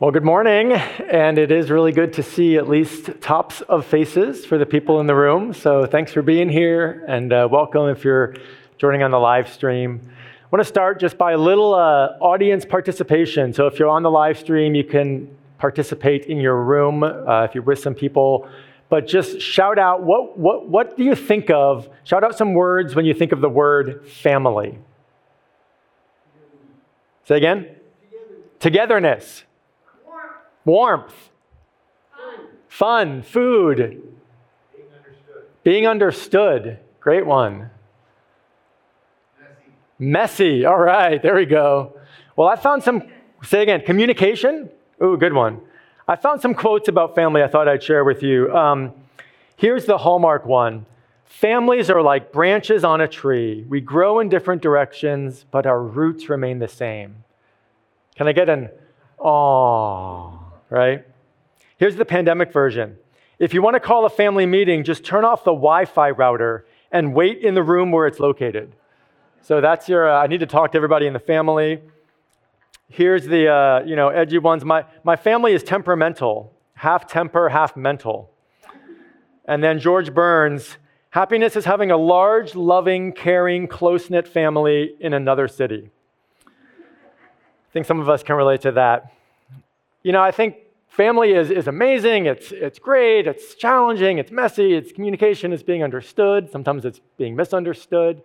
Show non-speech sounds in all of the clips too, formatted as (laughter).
Well, good morning, and it is really good to see at least tops of faces for the people in the room. So thanks for being here, and uh, welcome if you're joining on the live stream. I want to start just by a little uh, audience participation. So if you're on the live stream, you can participate in your room uh, if you're with some people. But just shout out what, what, what do you think of? Shout out some words when you think of the word family. Say again? Togetherness. Warmth. Fun. Fun. Food. Being understood. Being understood. Great one. Messy. Messy. All right, there we go. Well, I found some, say again, communication. Ooh, good one. I found some quotes about family I thought I'd share with you. Um, here's the hallmark one Families are like branches on a tree. We grow in different directions, but our roots remain the same. Can I get an aww? Right? Here's the pandemic version. If you want to call a family meeting, just turn off the Wi Fi router and wait in the room where it's located. So that's your, uh, I need to talk to everybody in the family. Here's the, uh, you know, edgy ones. My, my family is temperamental, half temper, half mental. And then George Burns, happiness is having a large, loving, caring, close knit family in another city. I think some of us can relate to that. You know, I think family is, is amazing, it's, it's great, it's challenging, it's messy, it's communication is being understood, sometimes it's being misunderstood.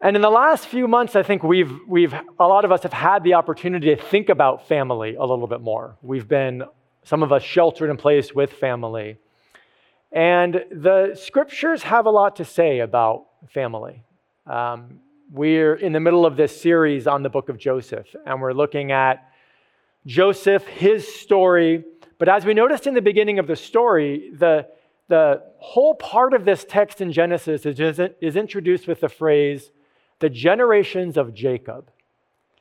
And in the last few months, I think we've, we've, a lot of us have had the opportunity to think about family a little bit more. We've been, some of us, sheltered in place with family. And the scriptures have a lot to say about family. Um, we're in the middle of this series on the book of Joseph, and we're looking at Joseph, his story. But as we noticed in the beginning of the story, the, the whole part of this text in Genesis is, is introduced with the phrase, the generations of Jacob.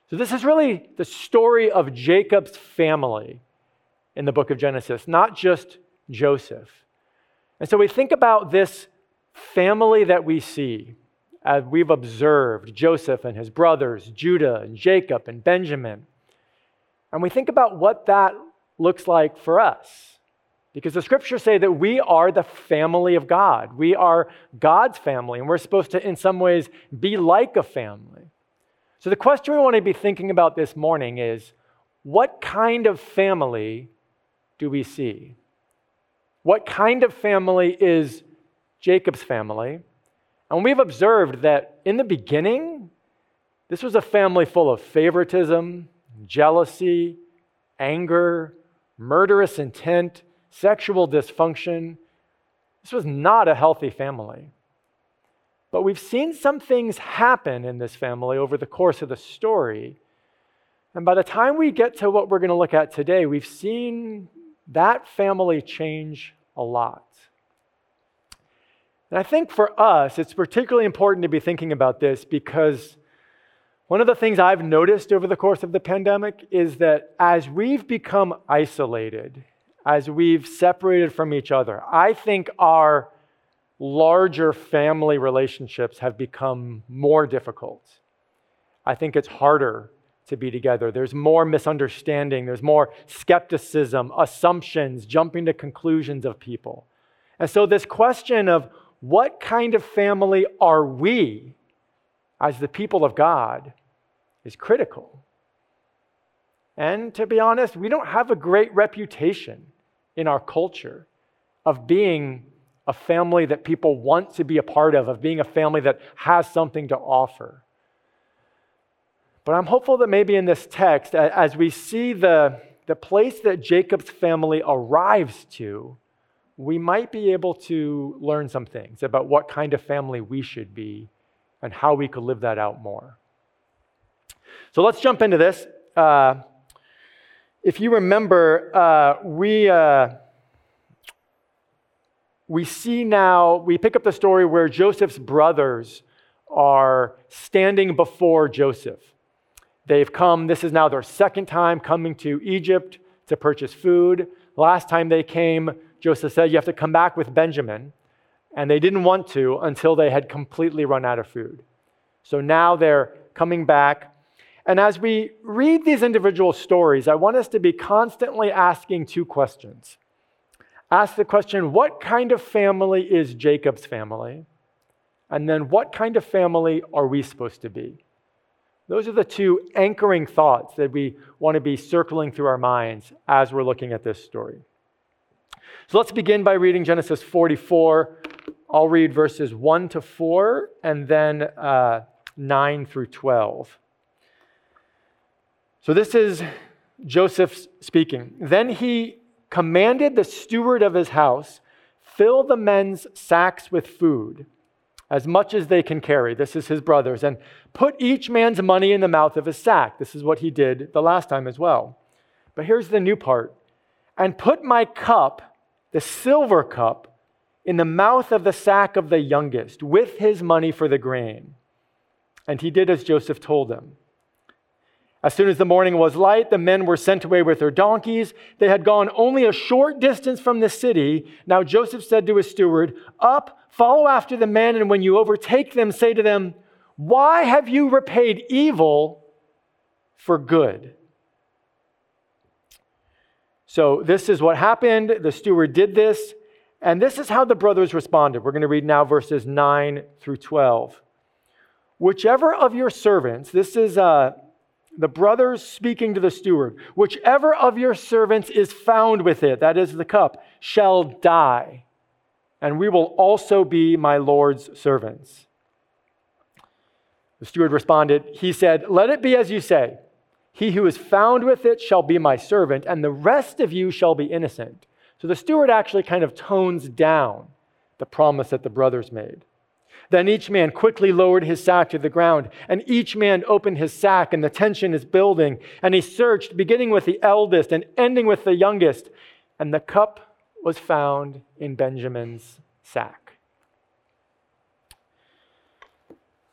So, this is really the story of Jacob's family in the book of Genesis, not just Joseph. And so, we think about this family that we see as we've observed Joseph and his brothers, Judah and Jacob and Benjamin. And we think about what that looks like for us. Because the scriptures say that we are the family of God. We are God's family, and we're supposed to, in some ways, be like a family. So, the question we want to be thinking about this morning is what kind of family do we see? What kind of family is Jacob's family? And we've observed that in the beginning, this was a family full of favoritism, jealousy, anger, murderous intent, sexual dysfunction. This was not a healthy family. But we've seen some things happen in this family over the course of the story. And by the time we get to what we're going to look at today, we've seen that family change a lot. And I think for us, it's particularly important to be thinking about this because one of the things I've noticed over the course of the pandemic is that as we've become isolated, as we've separated from each other, I think our larger family relationships have become more difficult. I think it's harder to be together. There's more misunderstanding, there's more skepticism, assumptions, jumping to conclusions of people. And so, this question of what kind of family are we as the people of God is critical. And to be honest, we don't have a great reputation in our culture of being a family that people want to be a part of, of being a family that has something to offer. But I'm hopeful that maybe in this text, as we see the, the place that Jacob's family arrives to, we might be able to learn some things about what kind of family we should be and how we could live that out more. So let's jump into this. Uh, if you remember, uh, we, uh, we see now, we pick up the story where Joseph's brothers are standing before Joseph. They've come, this is now their second time coming to Egypt to purchase food. Last time they came, Joseph said, You have to come back with Benjamin. And they didn't want to until they had completely run out of food. So now they're coming back. And as we read these individual stories, I want us to be constantly asking two questions. Ask the question, what kind of family is Jacob's family? And then, what kind of family are we supposed to be? Those are the two anchoring thoughts that we want to be circling through our minds as we're looking at this story. So let's begin by reading Genesis 44. I'll read verses 1 to 4 and then uh, 9 through 12. So this is Joseph speaking. Then he commanded the steward of his house fill the men's sacks with food, as much as they can carry. This is his brothers. And put each man's money in the mouth of his sack. This is what he did the last time as well. But here's the new part. And put my cup, the silver cup, in the mouth of the sack of the youngest, with his money for the grain. And he did as Joseph told him. As soon as the morning was light, the men were sent away with their donkeys. They had gone only a short distance from the city. Now Joseph said to his steward, Up, follow after the men, and when you overtake them, say to them, Why have you repaid evil for good? So, this is what happened. The steward did this, and this is how the brothers responded. We're going to read now verses 9 through 12. Whichever of your servants, this is uh, the brothers speaking to the steward, whichever of your servants is found with it, that is the cup, shall die, and we will also be my Lord's servants. The steward responded, He said, Let it be as you say. He who is found with it shall be my servant, and the rest of you shall be innocent. So the steward actually kind of tones down the promise that the brothers made. Then each man quickly lowered his sack to the ground, and each man opened his sack, and the tension is building. And he searched, beginning with the eldest and ending with the youngest, and the cup was found in Benjamin's sack.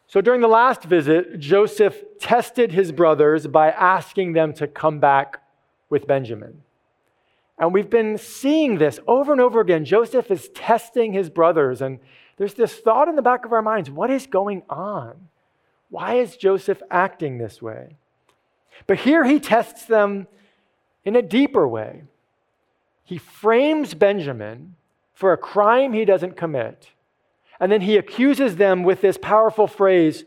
So during the last visit, Joseph tested his brothers by asking them to come back with Benjamin. And we've been seeing this over and over again. Joseph is testing his brothers, and there's this thought in the back of our minds what is going on? Why is Joseph acting this way? But here he tests them in a deeper way. He frames Benjamin for a crime he doesn't commit. And then he accuses them with this powerful phrase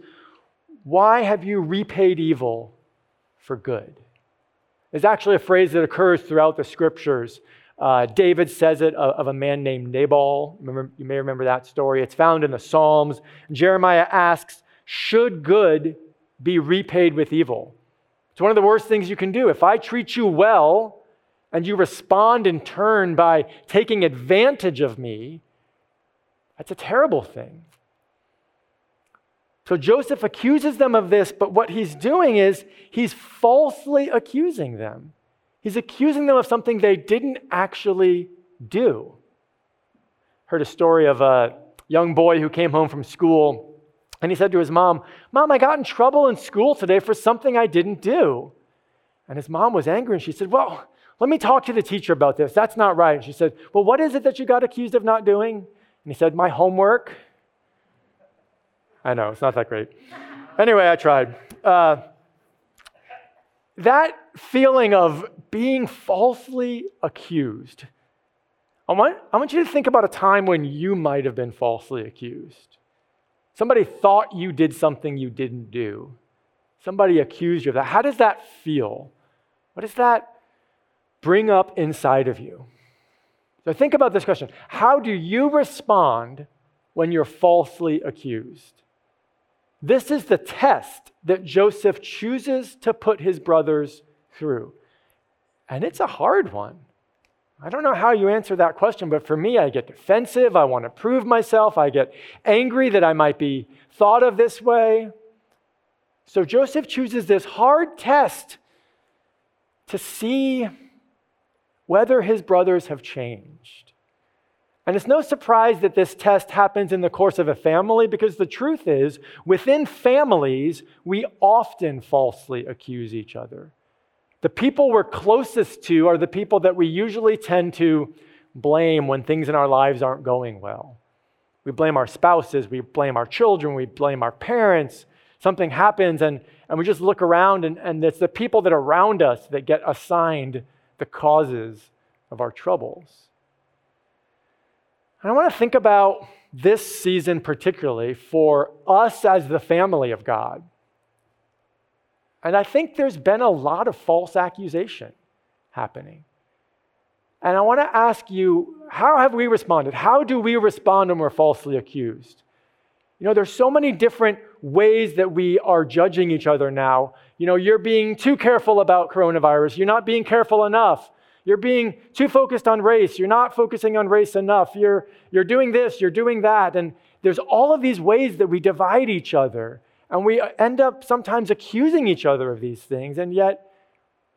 Why have you repaid evil for good? It's actually a phrase that occurs throughout the scriptures. Uh, David says it of, of, a man named Nabal. Remember, you may remember that story. It's found in the Psalms. Jeremiah asks, Should good be repaid with evil? It's one of the worst things you can do. If I treat you well and you respond in turn by taking advantage of me, that's a terrible thing. So Joseph accuses them of this, but what he's doing is he's falsely accusing them. He's accusing them of something they didn't actually do. Heard a story of a young boy who came home from school and he said to his mom, Mom, I got in trouble in school today for something I didn't do. And his mom was angry and she said, Well, let me talk to the teacher about this. That's not right. And she said, Well, what is it that you got accused of not doing? And he said, My homework. I know, it's not that great. Anyway, I tried. Uh, that feeling of being falsely accused, I want, I want you to think about a time when you might have been falsely accused. Somebody thought you did something you didn't do. Somebody accused you of that. How does that feel? What does that bring up inside of you? So think about this question How do you respond when you're falsely accused? This is the test that Joseph chooses to put his brothers through. And it's a hard one. I don't know how you answer that question, but for me, I get defensive. I want to prove myself. I get angry that I might be thought of this way. So Joseph chooses this hard test to see whether his brothers have changed. And it's no surprise that this test happens in the course of a family because the truth is, within families, we often falsely accuse each other. The people we're closest to are the people that we usually tend to blame when things in our lives aren't going well. We blame our spouses, we blame our children, we blame our parents. something happens and, and we just look around and, and it's the people that are around us that get assigned the causes of our troubles. And I want to think about this season particularly for us as the family of God. And I think there's been a lot of false accusation happening. And I want to ask you, how have we responded? How do we respond when we're falsely accused? You know, there's so many different ways that we are judging each other now. You know, you're being too careful about coronavirus. You're not being careful enough. You're being too focused on race. You're not focusing on race enough. You're, you're doing this, you're doing that. And there's all of these ways that we divide each other. And we end up sometimes accusing each other of these things. And yet,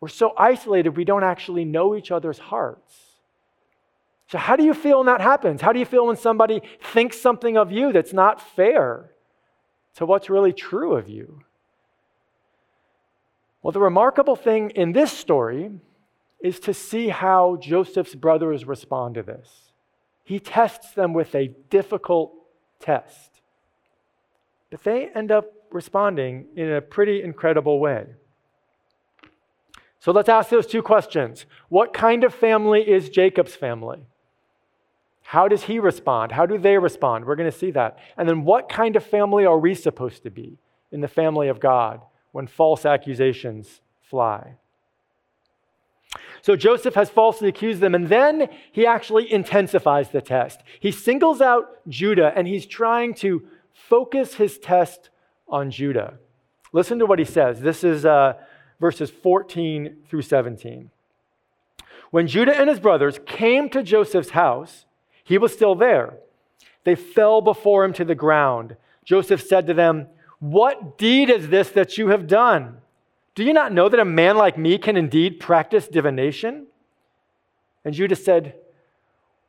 we're so isolated, we don't actually know each other's hearts. So, how do you feel when that happens? How do you feel when somebody thinks something of you that's not fair to what's really true of you? Well, the remarkable thing in this story is to see how Joseph's brothers respond to this. He tests them with a difficult test, but they end up responding in a pretty incredible way. So let's ask those two questions. What kind of family is Jacob's family? How does he respond? How do they respond? We're going to see that. And then, what kind of family are we supposed to be in the family of God when false accusations fly? So Joseph has falsely accused them, and then he actually intensifies the test. He singles out Judah, and he's trying to focus his test on Judah. Listen to what he says. This is uh, verses 14 through 17. When Judah and his brothers came to Joseph's house, he was still there. They fell before him to the ground. Joseph said to them, What deed is this that you have done? Do you not know that a man like me can indeed practice divination? And Judah said,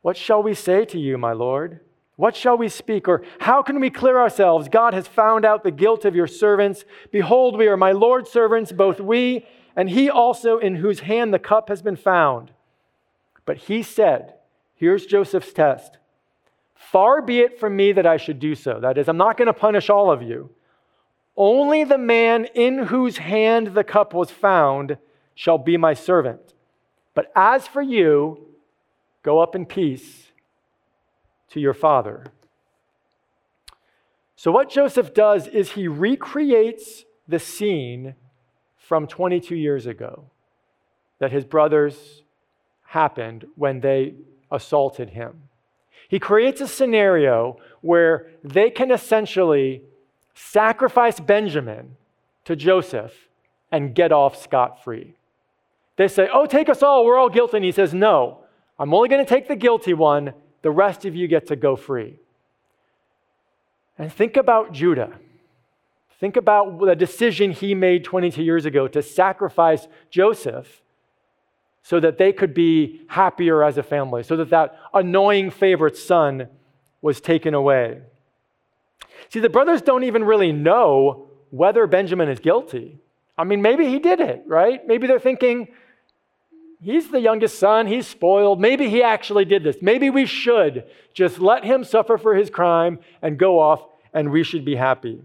What shall we say to you, my Lord? What shall we speak? Or how can we clear ourselves? God has found out the guilt of your servants. Behold, we are my Lord's servants, both we and he also in whose hand the cup has been found. But he said, Here's Joseph's test. Far be it from me that I should do so. That is, I'm not going to punish all of you. Only the man in whose hand the cup was found shall be my servant. But as for you, go up in peace to your father. So, what Joseph does is he recreates the scene from 22 years ago that his brothers happened when they assaulted him. He creates a scenario where they can essentially sacrifice Benjamin to Joseph and get off scot free. They say, Oh, take us all, we're all guilty. And he says, No, I'm only going to take the guilty one, the rest of you get to go free. And think about Judah. Think about the decision he made 22 years ago to sacrifice Joseph so that they could be happier as a family, so that that annoying favorite son was taken away. See, the brothers don't even really know whether Benjamin is guilty. I mean, maybe he did it, right? Maybe they're thinking, he's the youngest son, he's spoiled. Maybe he actually did this. Maybe we should just let him suffer for his crime and go off, and we should be happy.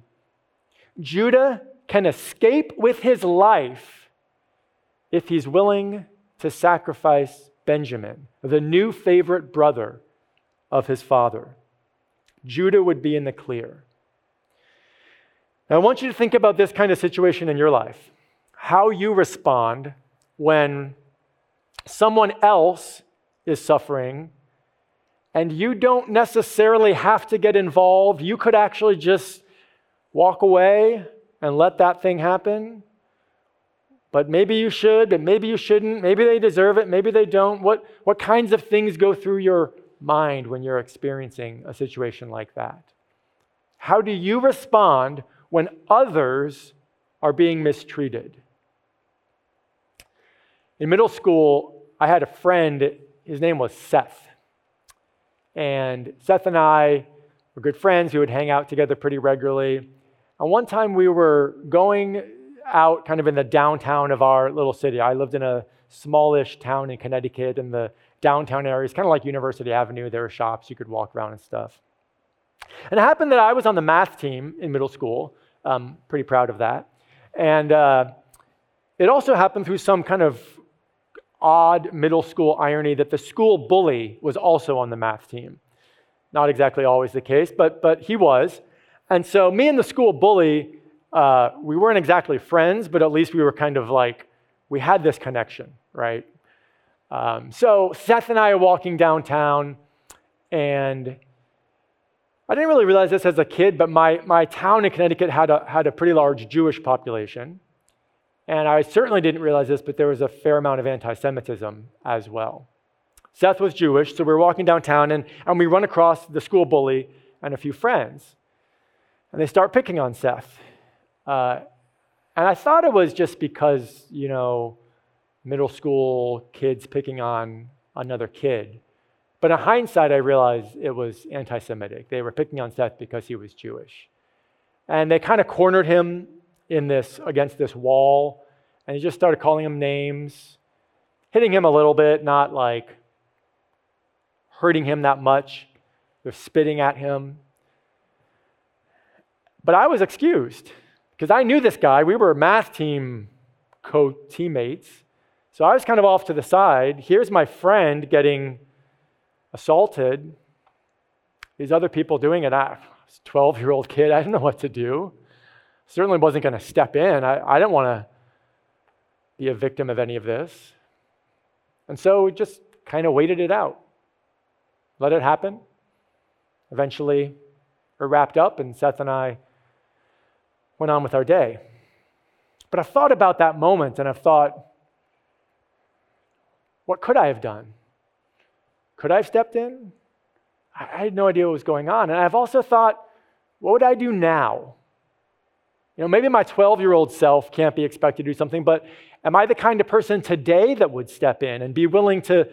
Judah can escape with his life if he's willing to sacrifice Benjamin, the new favorite brother of his father. Judah would be in the clear. Now, I want you to think about this kind of situation in your life how you respond when someone else is suffering and you don't necessarily have to get involved. You could actually just walk away and let that thing happen but maybe you should, but maybe you shouldn't. Maybe they deserve it, maybe they don't. What, what kinds of things go through your mind when you're experiencing a situation like that? How do you respond when others are being mistreated? In middle school, I had a friend, his name was Seth. And Seth and I were good friends. We would hang out together pretty regularly. And one time we were going out kind of in the downtown of our little city. I lived in a smallish town in Connecticut, and the downtown area is kind of like University Avenue. There were shops you could walk around and stuff. And it happened that I was on the math team in middle school, I'm pretty proud of that. And uh, it also happened through some kind of odd middle school irony that the school bully was also on the math team. Not exactly always the case, but, but he was. And so, me and the school bully, uh, we weren't exactly friends, but at least we were kind of like, we had this connection, right? Um, so, Seth and I are walking downtown, and I didn't really realize this as a kid, but my, my town in Connecticut had a, had a pretty large Jewish population. And I certainly didn't realize this, but there was a fair amount of anti Semitism as well. Seth was Jewish, so we were walking downtown and, and we run across the school bully and a few friends. And they start picking on Seth. Uh, and I thought it was just because, you know, middle school kids picking on another kid. But in hindsight, I realized it was anti Semitic. They were picking on Seth because he was Jewish. And they kind of cornered him in this against this wall, and he just started calling him names, hitting him a little bit, not like hurting him that much. They're spitting at him. But I was excused because I knew this guy. We were math team co teammates. So I was kind of off to the side. Here's my friend getting assaulted. These other people doing it. I was a 12 year old kid. I didn't know what to do. Certainly wasn't going to step in. I, I didn't want to be a victim of any of this. And so we just kind of waited it out, let it happen. Eventually, it wrapped up, and Seth and I went on with our day. But I've thought about that moment and I've thought, what could I have done? Could I have stepped in? I had no idea what was going on. And I've also thought, what would I do now? You know, maybe my 12 year old self can't be expected to do something, but am I the kind of person today that would step in and be willing to,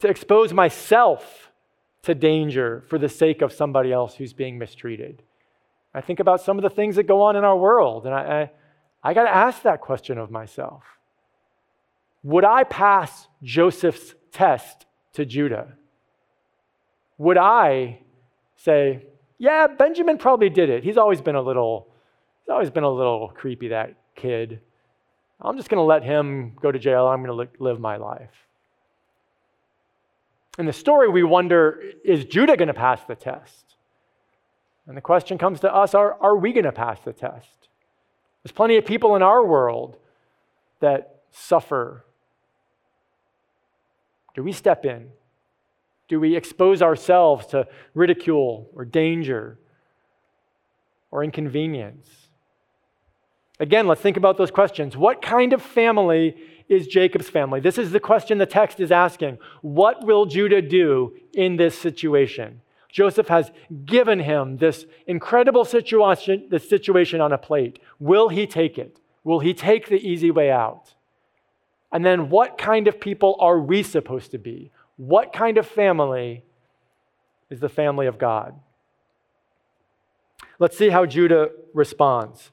to expose myself to danger for the sake of somebody else who's being mistreated? I think about some of the things that go on in our world, and I, I, I got to ask that question of myself. Would I pass Joseph's test to Judah? Would I say, yeah, Benjamin probably did it. He's always been a little He's always been a little creepy, that kid. I'm just going to let him go to jail. I'm going to live my life. In the story, we wonder is Judah going to pass the test? And the question comes to us are, are we going to pass the test? There's plenty of people in our world that suffer. Do we step in? Do we expose ourselves to ridicule or danger or inconvenience? Again, let's think about those questions. What kind of family is Jacob's family? This is the question the text is asking. What will Judah do in this situation? Joseph has given him this incredible situation, this situation on a plate. Will he take it? Will he take the easy way out? And then, what kind of people are we supposed to be? What kind of family is the family of God? Let's see how Judah responds.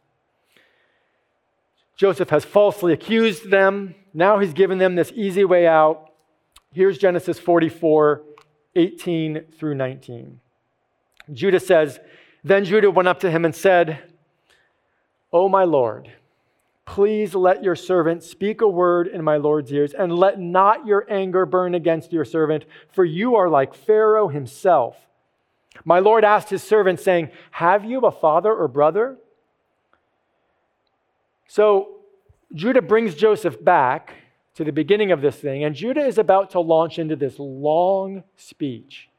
Joseph has falsely accused them. Now he's given them this easy way out. Here's Genesis 44 18 through 19. Judah says, Then Judah went up to him and said, O my Lord, please let your servant speak a word in my Lord's ears, and let not your anger burn against your servant, for you are like Pharaoh himself. My Lord asked his servant, saying, Have you a father or brother? So Judah brings Joseph back to the beginning of this thing, and Judah is about to launch into this long speech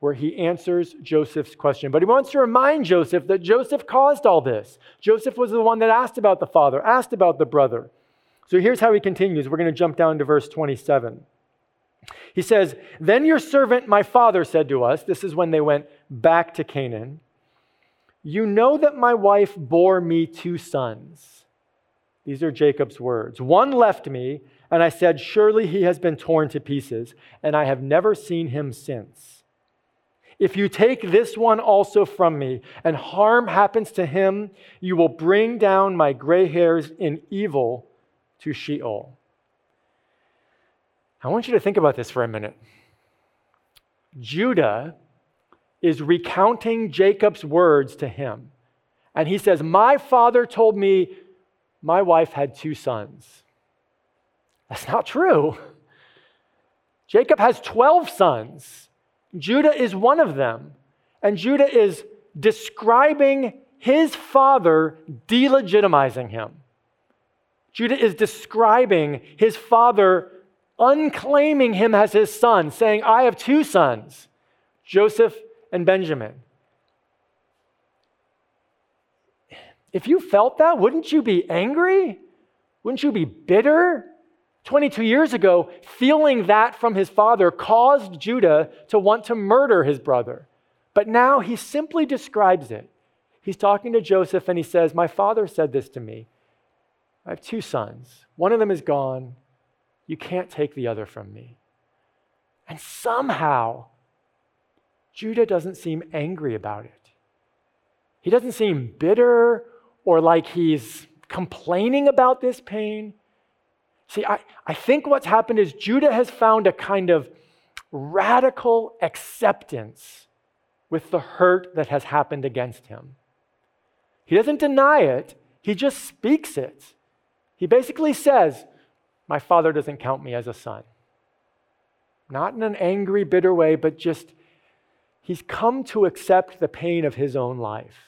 where he answers Joseph's question. But he wants to remind Joseph that Joseph caused all this. Joseph was the one that asked about the father, asked about the brother. So here's how he continues. We're going to jump down to verse 27. He says, Then your servant, my father, said to us, this is when they went back to Canaan, You know that my wife bore me two sons. These are Jacob's words. One left me, and I said, Surely he has been torn to pieces, and I have never seen him since. If you take this one also from me, and harm happens to him, you will bring down my gray hairs in evil to Sheol. I want you to think about this for a minute. Judah is recounting Jacob's words to him. And he says, My father told me my wife had two sons. That's not true. Jacob has 12 sons. Judah is one of them. And Judah is describing his father delegitimizing him. Judah is describing his father unclaiming him as his son, saying, I have two sons, Joseph and Benjamin. If you felt that, wouldn't you be angry? Wouldn't you be bitter? 22 years ago, feeling that from his father caused Judah to want to murder his brother. But now he simply describes it. He's talking to Joseph and he says, My father said this to me. I have two sons. One of them is gone. You can't take the other from me. And somehow, Judah doesn't seem angry about it. He doesn't seem bitter or like he's complaining about this pain. See, I, I think what's happened is Judah has found a kind of radical acceptance with the hurt that has happened against him. He doesn't deny it, he just speaks it. He basically says, My father doesn't count me as a son. Not in an angry, bitter way, but just he's come to accept the pain of his own life.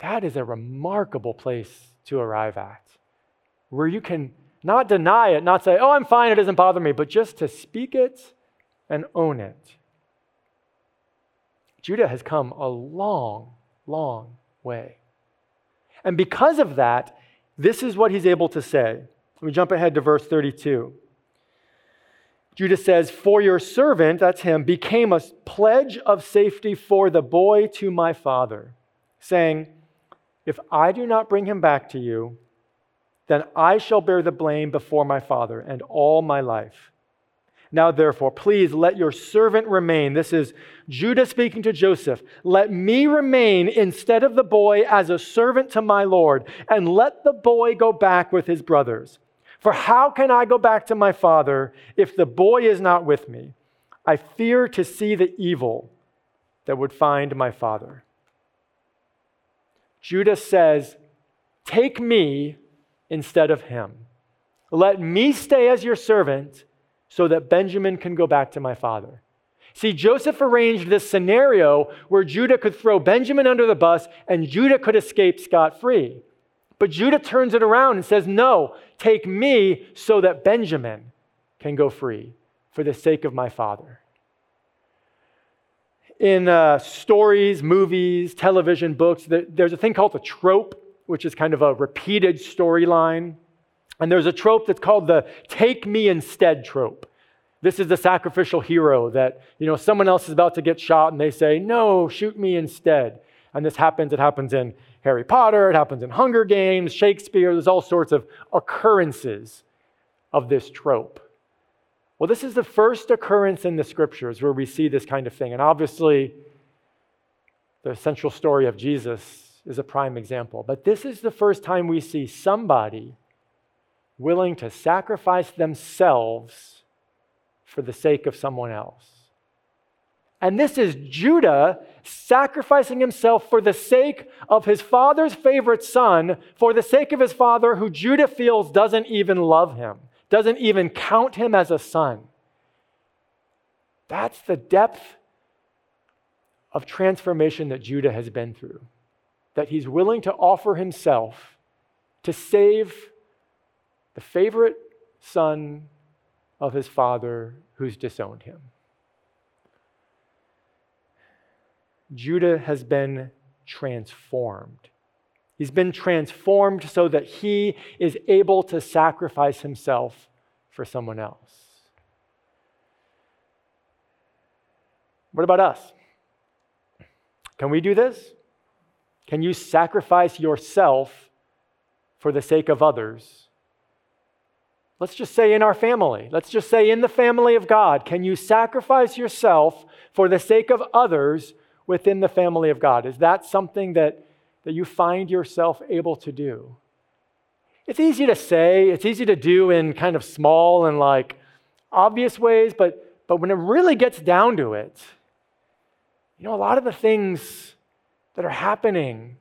That is a remarkable place to arrive at, where you can not deny it, not say, oh, I'm fine, it doesn't bother me, but just to speak it and own it. Judah has come a long, long way. And because of that, this is what he's able to say. Let me jump ahead to verse 32. Judah says, For your servant, that's him, became a pledge of safety for the boy to my father, saying, If I do not bring him back to you, then I shall bear the blame before my father and all my life. Now, therefore, please let your servant remain. This is Judah speaking to Joseph. Let me remain instead of the boy as a servant to my Lord, and let the boy go back with his brothers. For how can I go back to my father if the boy is not with me? I fear to see the evil that would find my father. Judah says, Take me instead of him. Let me stay as your servant so that Benjamin can go back to my father. See, Joseph arranged this scenario where Judah could throw Benjamin under the bus and Judah could escape scot free. But Judah turns it around and says, No, take me so that Benjamin can go free for the sake of my father. In uh, stories, movies, television, books, there's a thing called the trope which is kind of a repeated storyline. And there's a trope that's called the take me instead trope. This is the sacrificial hero that, you know, someone else is about to get shot and they say, no, shoot me instead. And this happens, it happens in Harry Potter, it happens in Hunger Games, Shakespeare, there's all sorts of occurrences of this trope. Well, this is the first occurrence in the scriptures where we see this kind of thing. And obviously, the central story of Jesus is a prime example. But this is the first time we see somebody willing to sacrifice themselves for the sake of someone else. And this is Judah sacrificing himself for the sake of his father's favorite son, for the sake of his father, who Judah feels doesn't even love him, doesn't even count him as a son. That's the depth of transformation that Judah has been through that he's willing to offer himself to save the favorite son of his father who's disowned him. Judah has been transformed. He's been transformed so that he is able to sacrifice himself for someone else. What about us? Can we do this? Can you sacrifice yourself for the sake of others? Let's just say in our family. Let's just say in the family of God. Can you sacrifice yourself for the sake of others within the family of God? Is that something that, that you find yourself able to do? It's easy to say, it's easy to do in kind of small and like obvious ways, but, but when it really gets down to it, you know, a lot of the things that are happening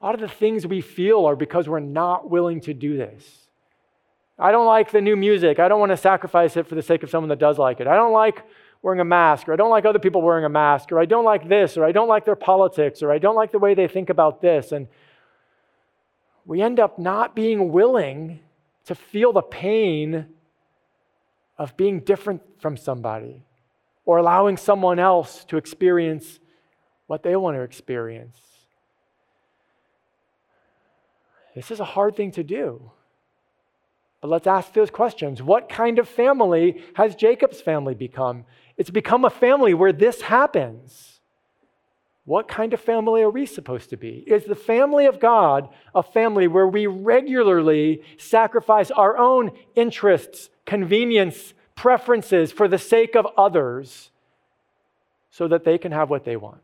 A lot of the things we feel are because we're not willing to do this. I don't like the new music. I don't want to sacrifice it for the sake of someone that does like it. I don't like wearing a mask, or I don't like other people wearing a mask, or I don't like this, or I don't like their politics, or I don't like the way they think about this. And we end up not being willing to feel the pain of being different from somebody or allowing someone else to experience what they want to experience. This is a hard thing to do. But let's ask those questions. What kind of family has Jacob's family become? It's become a family where this happens. What kind of family are we supposed to be? Is the family of God a family where we regularly sacrifice our own interests, convenience, preferences for the sake of others so that they can have what they want?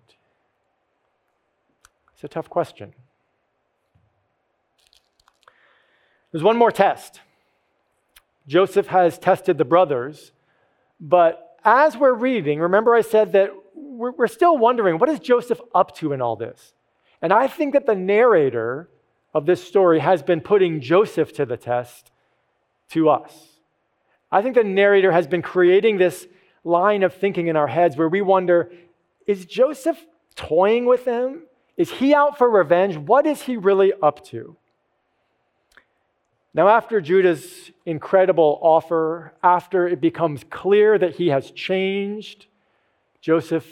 It's a tough question. There's one more test. Joseph has tested the brothers, but as we're reading, remember I said that we're, we're still wondering what is Joseph up to in all this? And I think that the narrator of this story has been putting Joseph to the test to us. I think the narrator has been creating this line of thinking in our heads where we wonder is Joseph toying with them? Is he out for revenge? What is he really up to? Now, after Judah's incredible offer, after it becomes clear that he has changed, Joseph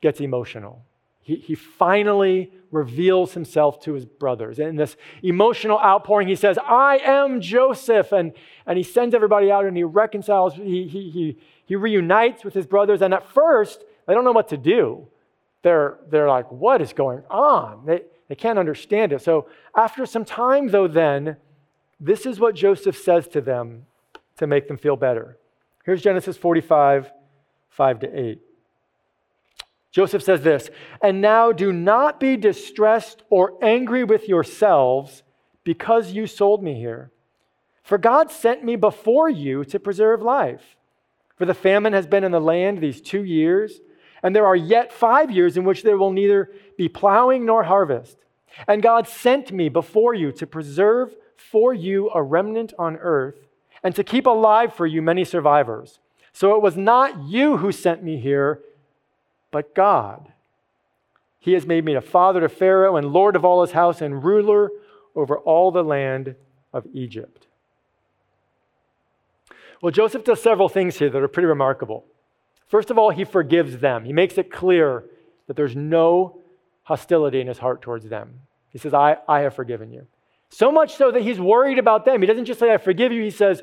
gets emotional. He, he finally reveals himself to his brothers. And in this emotional outpouring, he says, I am Joseph. And, and he sends everybody out and he reconciles, he, he, he, he reunites with his brothers. And at first, they don't know what to do. They're, they're like, what is going on? They, they can't understand it. So after some time, though, then, this is what Joseph says to them to make them feel better. Here's Genesis 45, 5 to 8. Joseph says this, and now do not be distressed or angry with yourselves because you sold me here. For God sent me before you to preserve life. For the famine has been in the land these two years, and there are yet five years in which there will neither be plowing nor harvest. And God sent me before you to preserve for you a remnant on earth, and to keep alive for you many survivors. So it was not you who sent me here, but God. He has made me a father to Pharaoh and lord of all his house and ruler over all the land of Egypt. Well, Joseph does several things here that are pretty remarkable. First of all, he forgives them. He makes it clear that there's no hostility in his heart towards them. He says, I, I have forgiven you. So much so that he's worried about them. He doesn't just say, I forgive you. He says,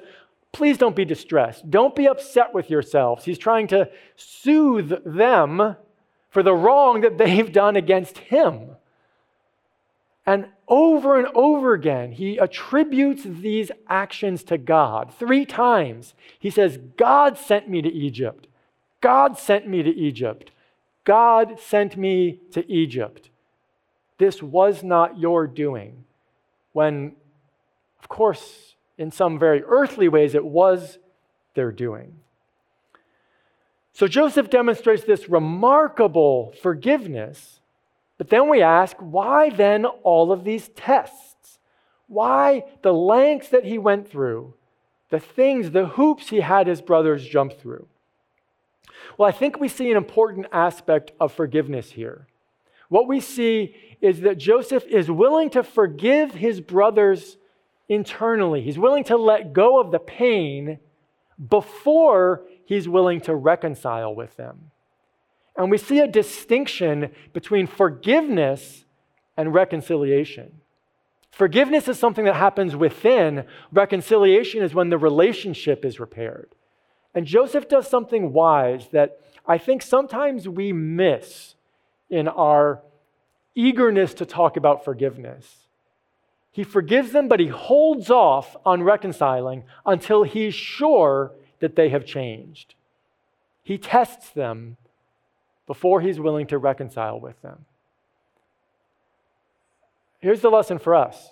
please don't be distressed. Don't be upset with yourselves. He's trying to soothe them for the wrong that they've done against him. And over and over again, he attributes these actions to God. Three times, he says, God sent me to Egypt. God sent me to Egypt. God sent me to Egypt. This was not your doing when, of course, in some very earthly ways, it was their doing. So Joseph demonstrates this remarkable forgiveness, but then we ask, why then all of these tests? Why the lengths that he went through, the things, the hoops he had his brothers jump through? Well, I think we see an important aspect of forgiveness here. What we see is that Joseph is willing to forgive his brothers internally. He's willing to let go of the pain before he's willing to reconcile with them. And we see a distinction between forgiveness and reconciliation. Forgiveness is something that happens within, reconciliation is when the relationship is repaired. And Joseph does something wise that I think sometimes we miss in our eagerness to talk about forgiveness. He forgives them, but he holds off on reconciling until he's sure that they have changed. He tests them before he's willing to reconcile with them. Here's the lesson for us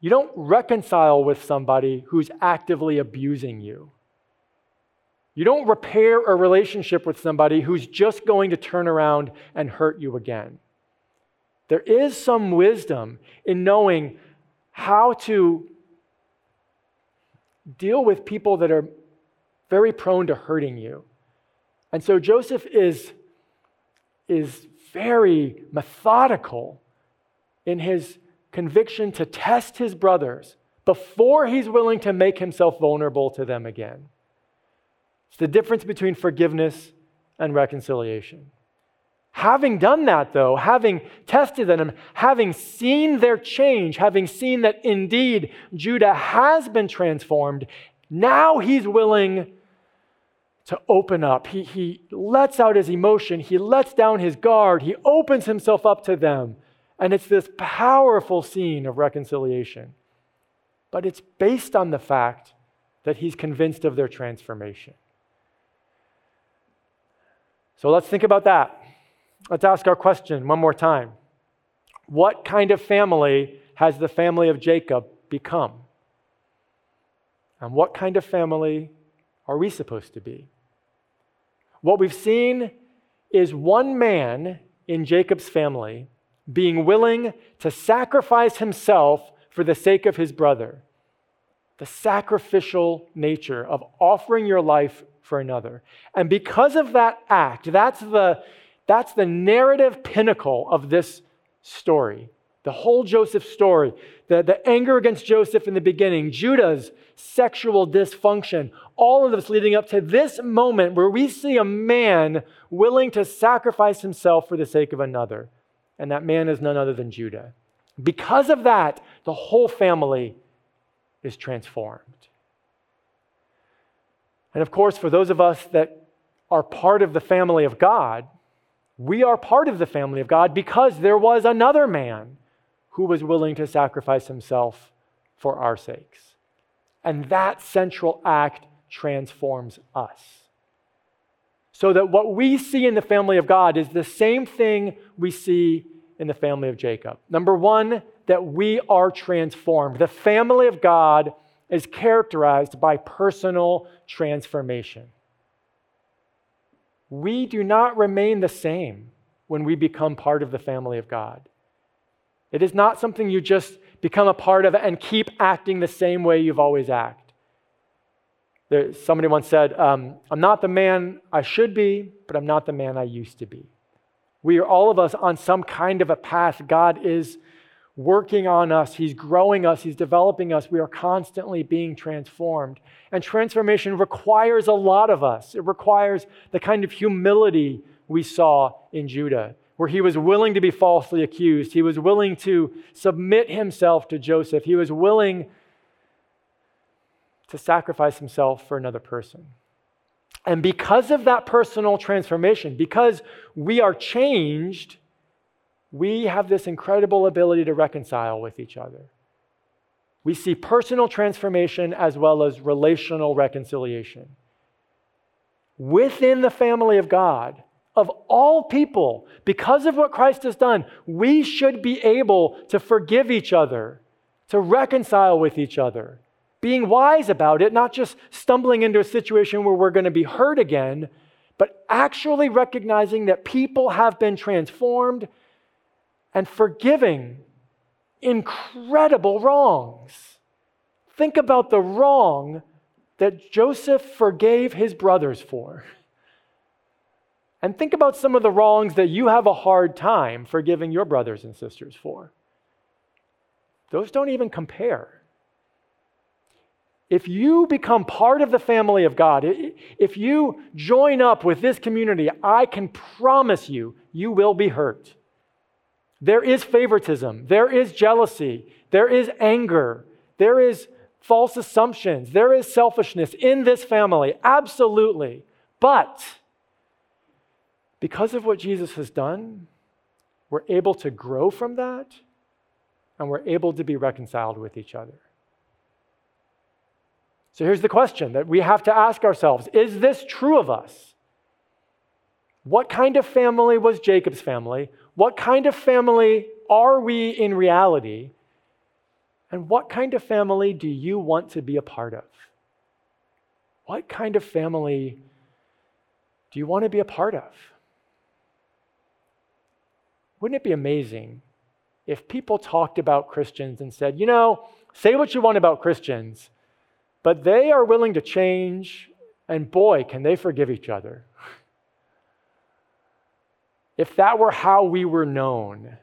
you don't reconcile with somebody who's actively abusing you. You don't repair a relationship with somebody who's just going to turn around and hurt you again. There is some wisdom in knowing how to deal with people that are very prone to hurting you. And so Joseph is, is very methodical in his conviction to test his brothers before he's willing to make himself vulnerable to them again. It's the difference between forgiveness and reconciliation. Having done that, though, having tested them, having seen their change, having seen that indeed Judah has been transformed, now he's willing to open up. He, he lets out his emotion, he lets down his guard, he opens himself up to them. And it's this powerful scene of reconciliation. But it's based on the fact that he's convinced of their transformation. So let's think about that. Let's ask our question one more time. What kind of family has the family of Jacob become? And what kind of family are we supposed to be? What we've seen is one man in Jacob's family being willing to sacrifice himself for the sake of his brother. The sacrificial nature of offering your life for another. And because of that act, that's the, that's the narrative pinnacle of this story. The whole Joseph story, the, the anger against Joseph in the beginning, Judah's sexual dysfunction, all of this leading up to this moment where we see a man willing to sacrifice himself for the sake of another. And that man is none other than Judah. Because of that, the whole family is transformed. And of course, for those of us that are part of the family of God, we are part of the family of God because there was another man who was willing to sacrifice himself for our sakes. And that central act transforms us. So that what we see in the family of God is the same thing we see in the family of Jacob. Number one, that we are transformed. The family of God is characterized by personal transformation. We do not remain the same when we become part of the family of God. It is not something you just become a part of and keep acting the same way you've always acted. There, somebody once said, um, I'm not the man I should be, but I'm not the man I used to be. We are all of us on some kind of a path. God is working on us, He's growing us, He's developing us. We are constantly being transformed. And transformation requires a lot of us. It requires the kind of humility we saw in Judah, where he was willing to be falsely accused. He was willing to submit himself to Joseph. He was willing to sacrifice himself for another person. And because of that personal transformation, because we are changed, we have this incredible ability to reconcile with each other. We see personal transformation as well as relational reconciliation. Within the family of God, of all people, because of what Christ has done, we should be able to forgive each other, to reconcile with each other, being wise about it, not just stumbling into a situation where we're going to be hurt again, but actually recognizing that people have been transformed and forgiving incredible wrongs. Think about the wrong that Joseph forgave his brothers for. And think about some of the wrongs that you have a hard time forgiving your brothers and sisters for. Those don't even compare. If you become part of the family of God, if you join up with this community, I can promise you, you will be hurt. There is favoritism, there is jealousy, there is anger, there is false assumptions, there is selfishness in this family, absolutely. But because of what Jesus has done, we're able to grow from that and we're able to be reconciled with each other. So here's the question that we have to ask ourselves Is this true of us? What kind of family was Jacob's family? What kind of family are we in reality? And what kind of family do you want to be a part of? What kind of family do you want to be a part of? Wouldn't it be amazing if people talked about Christians and said, you know, say what you want about Christians, but they are willing to change, and boy, can they forgive each other. (laughs) if that were how we were known,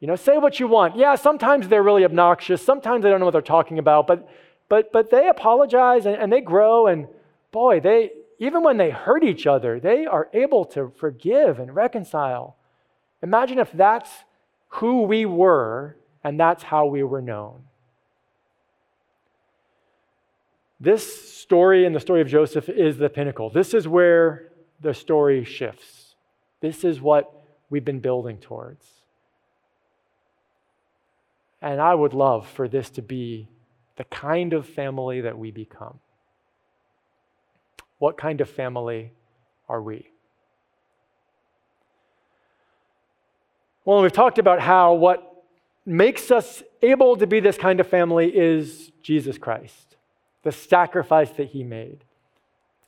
you know, say what you want. Yeah, sometimes they're really obnoxious. Sometimes they don't know what they're talking about, but but but they apologize and, and they grow and boy, they even when they hurt each other, they are able to forgive and reconcile. Imagine if that's who we were and that's how we were known. This story and the story of Joseph is the pinnacle. This is where the story shifts. This is what we've been building towards. And I would love for this to be the kind of family that we become. What kind of family are we? Well, we've talked about how what makes us able to be this kind of family is Jesus Christ, the sacrifice that he made.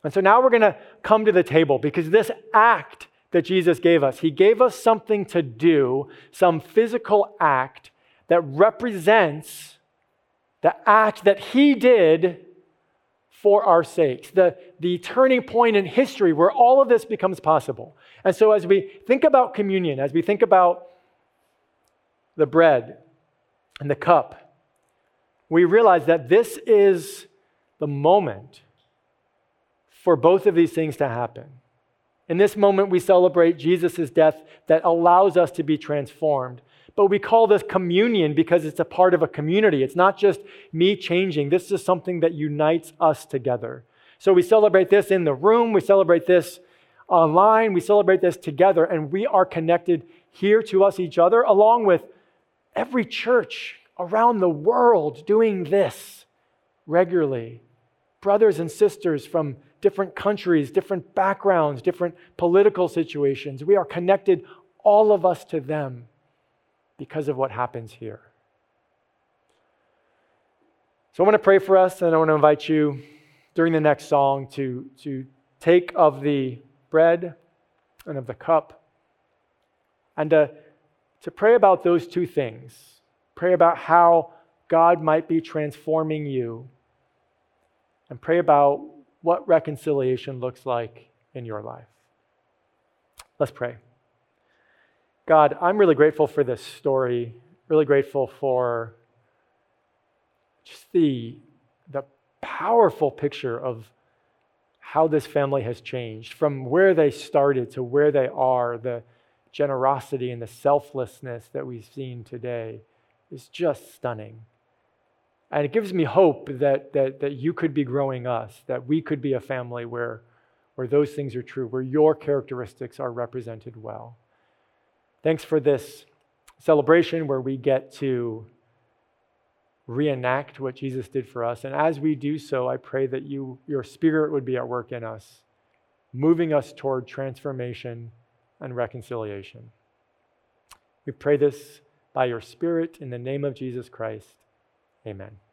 And so now we're going to come to the table because this act that Jesus gave us, he gave us something to do, some physical act that represents the act that he did for our sakes, the, the turning point in history where all of this becomes possible. And so, as we think about communion, as we think about the bread and the cup, we realize that this is the moment for both of these things to happen. In this moment, we celebrate Jesus' death that allows us to be transformed. But we call this communion because it's a part of a community. It's not just me changing, this is something that unites us together. So we celebrate this in the room, we celebrate this online, we celebrate this together, and we are connected here to us, each other, along with every church around the world doing this regularly. Brothers and sisters from different countries, different backgrounds, different political situations. We are connected, all of us, to them because of what happens here. So I want to pray for us, and I want to invite you during the next song to, to take of the bread and of the cup and to, to pray about those two things. Pray about how God might be transforming you, and pray about what reconciliation looks like in your life. Let's pray. God, I'm really grateful for this story, really grateful for just the, the powerful picture of how this family has changed from where they started to where they are, the generosity and the selflessness that we've seen today is just stunning. And it gives me hope that, that, that you could be growing us, that we could be a family where, where those things are true, where your characteristics are represented well. Thanks for this celebration where we get to reenact what Jesus did for us. And as we do so, I pray that you, your spirit would be at work in us, moving us toward transformation and reconciliation. We pray this by your spirit in the name of Jesus Christ. Amen.